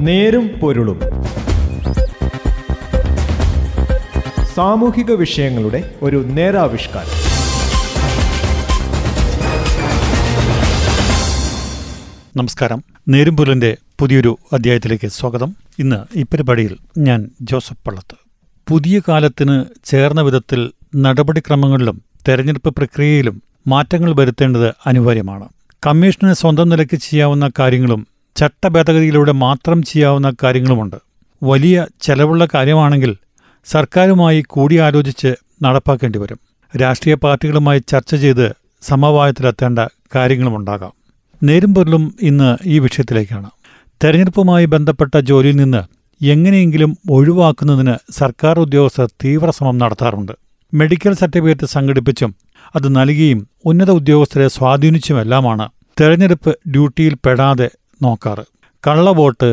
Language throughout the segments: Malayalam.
നേരും പൊരുളും. സാമൂഹിക വിഷയങ്ങളുടെ ഒരു നേരാവിഷ്കാരം. നമസ്കാരം. നേരുംപുലിന്റെ പുതിയൊരു അധ്യായത്തിലേക്ക് സ്വാഗതം. ഇന്ന് ഈ പരിപാടിയിൽ ഞാൻ ജോസഫ് പള്ളത്ത്. പുതിയ കാലത്തിന് ചേർന്ന വിധത്തിൽ നടപടിക്രമങ്ങളിലും തെരഞ്ഞെടുപ്പ് പ്രക്രിയയിലും മാറ്റങ്ങൾ വരുത്തേണ്ടത് അനിവാര്യമാണ്. കമ്മീഷന് സ്വന്തം നിലയ്ക്ക് ചെയ്യാവുന്ന കാര്യങ്ങളും ചട്ടഭേദഗതിയിലൂടെ മാത്രം ചെയ്യാവുന്ന കാര്യങ്ങളുമുണ്ട്. വലിയ ചെലവുള്ള കാര്യമാണെങ്കിൽ സർക്കാരുമായി കൂടിയാലോചിച്ച് നടപ്പാക്കേണ്ടി വരും. രാഷ്ട്രീയ പാർട്ടികളുമായി ചർച്ച ചെയ്ത് സമവായത്തിലെത്തേണ്ട കാര്യങ്ങളുമുണ്ടാകാം. നേരുംപൊരുളും ഇന്ന് ഈ വിഷയത്തിലേക്കാണ്. തെരഞ്ഞെടുപ്പുമായി ബന്ധപ്പെട്ട ജോലിയിൽ നിന്ന് എങ്ങനെയെങ്കിലും ഒഴിവാക്കുന്നതിന് സർക്കാർ ഉദ്യോഗസ്ഥർ തീവ്രശ്രമം നടത്താറുണ്ട്. മെഡിക്കൽ സർട്ടിഫിക്കറ്റ് സംഘടിപ്പിച്ചും അത് നൽകിയും ഉന്നത ഉദ്യോഗസ്ഥരെ സ്വാധീനിച്ചുമെല്ലാമാണ് തെരഞ്ഞെടുപ്പ് ഡ്യൂട്ടിയിൽ പെടാതെ നോക്കാറ്. കള്ളവോട്ട്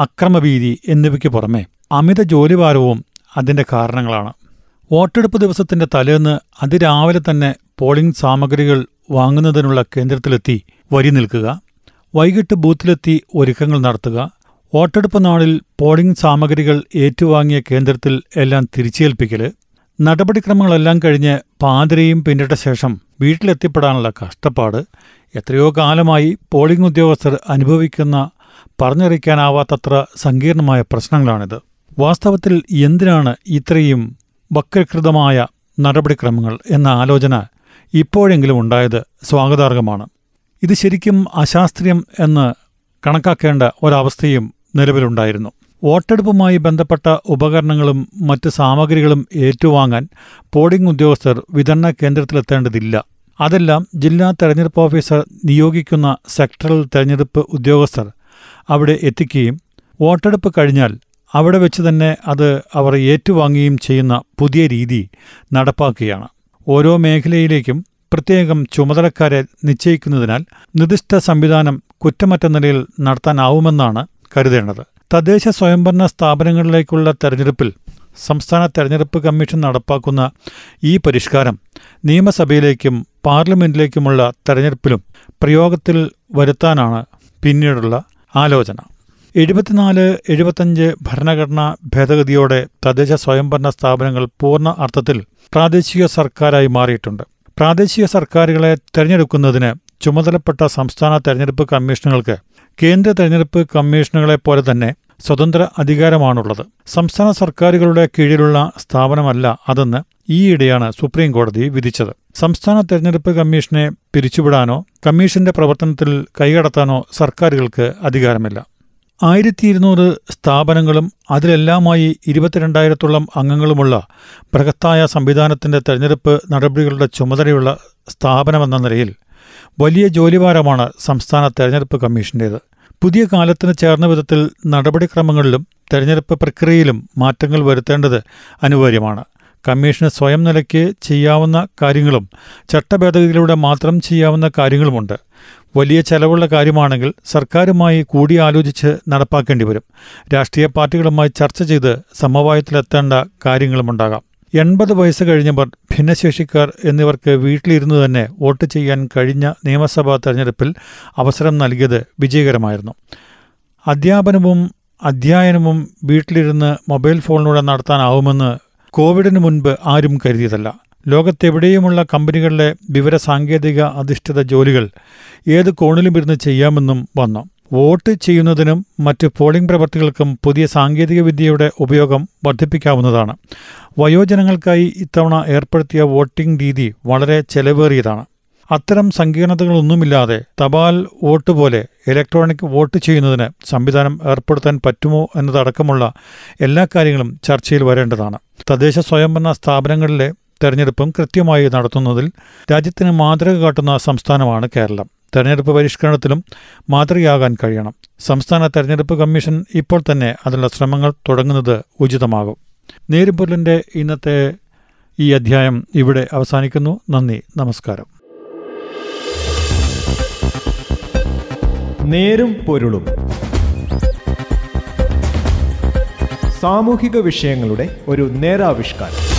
അക്രമഭീതി എന്നിവയ്ക്ക് പുറമെ അമിത ജോലിഭാരവും അതിന്റെ കാരണങ്ങളാണ്. വോട്ടെടുപ്പ് ദിവസത്തിന്റെ തലേന്ന് അതിരാവിലെ തന്നെ പോളിംഗ് സാമഗ്രികൾ വാങ്ങുന്നതിനുള്ള കേന്ദ്രത്തിലെത്തി വരി നിൽക്കുക വൈകിട്ട് ബൂത്തിലെത്തി ഒരുക്കങ്ങൾ നടത്തുക വോട്ടെടുപ്പ് നാളിൽ പോളിംഗ് സാമഗ്രികൾ ഏറ്റുവാങ്ങിയ കേന്ദ്രത്തിൽ എല്ലാം തിരിച്ചേൽപ്പിക്കൽ നടപടിക്രമങ്ങളെല്ലാം കഴിഞ്ഞ് പാതിരയും പിന്നിട്ട ശേഷം വീട്ടിലെത്തിപ്പെടാനുള്ള കഷ്ടപ്പാട് എത്രയോ കാലമായി പോളിംഗ് ഉദ്യോഗസ്ഥർ അനുഭവിക്കുന്ന പറഞ്ഞറിയിക്കാനാവാത്തത്ര സങ്കീർണമായ പ്രശ്നങ്ങളാണിത്. വാസ്തവത്തിൽ എന്തിനാണ് ഇത്രയും വക്രകൃതമായ നടപടിക്രമങ്ങൾ എന്ന ആലോചന ഇപ്പോഴെങ്കിലും ഉണ്ടായത് സ്വാഗതാർഹമാണ്. ഇത് ശരിക്കും അശാസ്ത്രീയം എന്ന് കണക്കാക്കേണ്ട ഒരവസ്ഥയും നിലവിലുണ്ടായിരുന്നു. വോട്ടെടുപ്പുമായി ബന്ധപ്പെട്ട ഉപകരണങ്ങളും മറ്റ് സാമഗ്രികളും ഏറ്റുവാങ്ങാൻ പോളിംഗ് ഉദ്യോഗസ്ഥർ വിതരണ കേന്ദ്രത്തിലെത്തേണ്ടതില്ല. അതെല്ലാം ജില്ലാ തെരഞ്ഞെടുപ്പ് ഓഫീസർ നിയോഗിക്കുന്ന സെക്ടറൽ തെരഞ്ഞെടുപ്പ് ഉദ്യോഗസ്ഥർ അവിടെ എത്തിക്കുകയും വോട്ടെടുപ്പ് കഴിഞ്ഞാൽ അവിടെ വെച്ച് തന്നെ അത് അവർ ഏറ്റുവാങ്ങുകയും ചെയ്യുന്ന പുതിയ രീതി നടപ്പാക്കുകയാണ്. ഓരോ മേഖലയിലേക്കും പ്രത്യേകം ചുമതലക്കാരെ നിശ്ചയിക്കുന്നതിനാൽ നിർദ്ദിഷ്ട സംവിധാനം കുറ്റമറ്റ നിലയിൽ നടത്താനാവുമെന്നാണ് കരുതേണ്ടത്. തദ്ദേശ സ്വയംഭരണ സ്ഥാപനങ്ങളിലേക്കുള്ള തെരഞ്ഞെടുപ്പിൽ സംസ്ഥാന തെരഞ്ഞെടുപ്പ് കമ്മീഷൻ നടപ്പാക്കുന്ന ഈ പരിഷ്കാരം നിയമസഭയിലേക്കും പാർലമെന്റിലേക്കുമുള്ള തെരഞ്ഞെടുപ്പിലും പ്രയോഗത്തിൽ വരുത്താനാണ് പിന്നീടുള്ള ആലോചന. എഴുപത്തിനാല് എഴുപത്തഞ്ച് ഭരണഘടനാ ഭേദഗതിയോടെ തദ്ദേശ സ്വയംഭരണ സ്ഥാപനങ്ങൾ പൂർണ അർത്ഥത്തിൽ പ്രാദേശിക സർക്കാരായി മാറിയിട്ടുണ്ട്. പ്രാദേശിക സർക്കാരുകളെ തെരഞ്ഞെടുക്കുന്നതിന് ചുമതലപ്പെട്ട സംസ്ഥാന തെരഞ്ഞെടുപ്പ് കമ്മീഷനുകൾക്ക് കേന്ദ്ര തെരഞ്ഞെടുപ്പ് കമ്മീഷനുകളെപ്പോലെ തന്നെ സ്വതന്ത്ര അധികാരമാണുള്ളത്. സംസ്ഥാന സർക്കാരുകളുടെ കീഴിലുള്ള സ്ഥാപനമല്ല അതെന്ന് ഈയിടെയാണ് സുപ്രീം കോടതി വിധിച്ചത്. സംസ്ഥാന തെരഞ്ഞെടുപ്പ് കമ്മീഷനെ പിരിച്ചുവിടാനോ കമ്മീഷന്റെ പ്രവർത്തനത്തിൽ കൈകടത്താനോ സർക്കാരുകൾക്ക് അധികാരമില്ല. ആയിരത്തി ഇരുന്നൂറ് സ്ഥാപനങ്ങളും അതിലെല്ലാമായി ഇരുപത്തിരണ്ടായിരത്തോളം അംഗങ്ങളുമുള്ള ബൃഹത്തായ സംവിധാനത്തിന്റെ തെരഞ്ഞെടുപ്പ് നടപടികളുടെ ചുമതലയുള്ള സ്ഥാപനമെന്ന നിലയിൽ വലിയ ജോലിഭാരമാണ് സംസ്ഥാന തെരഞ്ഞെടുപ്പ് കമ്മീഷന്റേത്. പുതിയ കാലത്തിന് ചേർന്ന വിധത്തിൽ നടപടിക്രമങ്ങളിലും തെരഞ്ഞെടുപ്പ് പ്രക്രിയയിലും മാറ്റങ്ങൾ വരുത്തേണ്ടത് അനിവാര്യമാണ്. കമ്മീഷന് സ്വയം നിലയ്ക്ക് ചെയ്യാവുന്ന കാര്യങ്ങളും ചട്ടഭേദഗതിയിലൂടെ മാത്രം ചെയ്യാവുന്ന കാര്യങ്ങളുമുണ്ട്. വലിയ ചെലവുള്ള കാര്യമാണെങ്കിൽ സർക്കാരുമായി കൂടിയാലോചിച്ച് നടപ്പാക്കേണ്ടി വരും. രാഷ്ട്രീയ പാർട്ടികളുമായി ചർച്ച ചെയ്ത് സമവായത്തിലെത്തേണ്ട കാര്യങ്ങളുമുണ്ടാകാം. എൺപത് വയസ്സ് കഴിഞ്ഞവർ ഭിന്നശേഷിക്കാർ എന്നിവർക്ക് വീട്ടിലിരുന്നു തന്നെ വോട്ട് ചെയ്യാൻ കഴിഞ്ഞ നിയമസഭാ തെരഞ്ഞെടുപ്പിൽ അവസരം നൽകിയത് വിജയകരമായിരുന്നു. അധ്യാപനവും അധ്യയനവും വീട്ടിലിരുന്ന് മൊബൈൽ ഫോണിലൂടെ നടത്താനാവുമെന്ന് കോവിഡിന് മുൻപ് ആരും കരുതിയതല്ല. ലോകത്തെവിടെയുമുള്ള കമ്പനികളിലെ വിവരസാങ്കേതിക അധിഷ്ഠിത ജോലികൾ ഏത് കോണിലും ഇരുന്ന് ചെയ്യാമെന്നും വന്നു. വോട്ട് ചെയ്യുന്നതിനും മറ്റ് പോളിംഗ് പ്രവർത്തികൾക്കും പുതിയ സാങ്കേതികവിദ്യയുടെ ഉപയോഗം വർദ്ധിപ്പിക്കാവുന്നതാണ്. വയോജനങ്ങൾക്കായി ഇത്തവണ ഏർപ്പെടുത്തിയ വോട്ടിംഗ് രീതി വളരെ ചെലവേറിയതാണ്. അത്തരം സങ്കീർണതകളൊന്നുമില്ലാതെ തപാൽ വോട്ട് പോലെ ഇലക്ട്രോണിക് വോട്ട് ചെയ്യുന്നതിന് സംവിധാനം ഏർപ്പെടുത്താൻ പറ്റുമോ എന്നതടക്കമുള്ള എല്ലാ കാര്യങ്ങളും ചർച്ചയിൽ വരേണ്ടതാണ്. തദ്ദേശ സ്വയംഭരണ സ്ഥാപനങ്ങളിലെ തെരഞ്ഞെടുപ്പും കൃത്യമായി നടത്തുന്നതിൽ രാജ്യത്തിന് മാതൃക കാട്ടുന്ന സംസ്ഥാനമാണ് കേരളം. തെരഞ്ഞെടുപ്പ് പരിഷ്കരണത്തിലും മാതൃകയാകാൻ കഴിയണം. സംസ്ഥാന തെരഞ്ഞെടുപ്പ് കമ്മീഷൻ ഇപ്പോൾ തന്നെ അതിനുള്ള ശ്രമങ്ങൾ തുടങ്ങുന്നത് ഉചിതമാകും. നേരുപൊരുളിന്റെ ഇന്നത്തെ ഈ അധ്യായം ഇവിടെ അവസാനിക്കുന്നു. നന്ദി നമസ്കാരം. നേരും പൊരുളും സാമൂഹിക വിഷയങ്ങളുടെ ഒരു നേരാവിഷ്കാരം.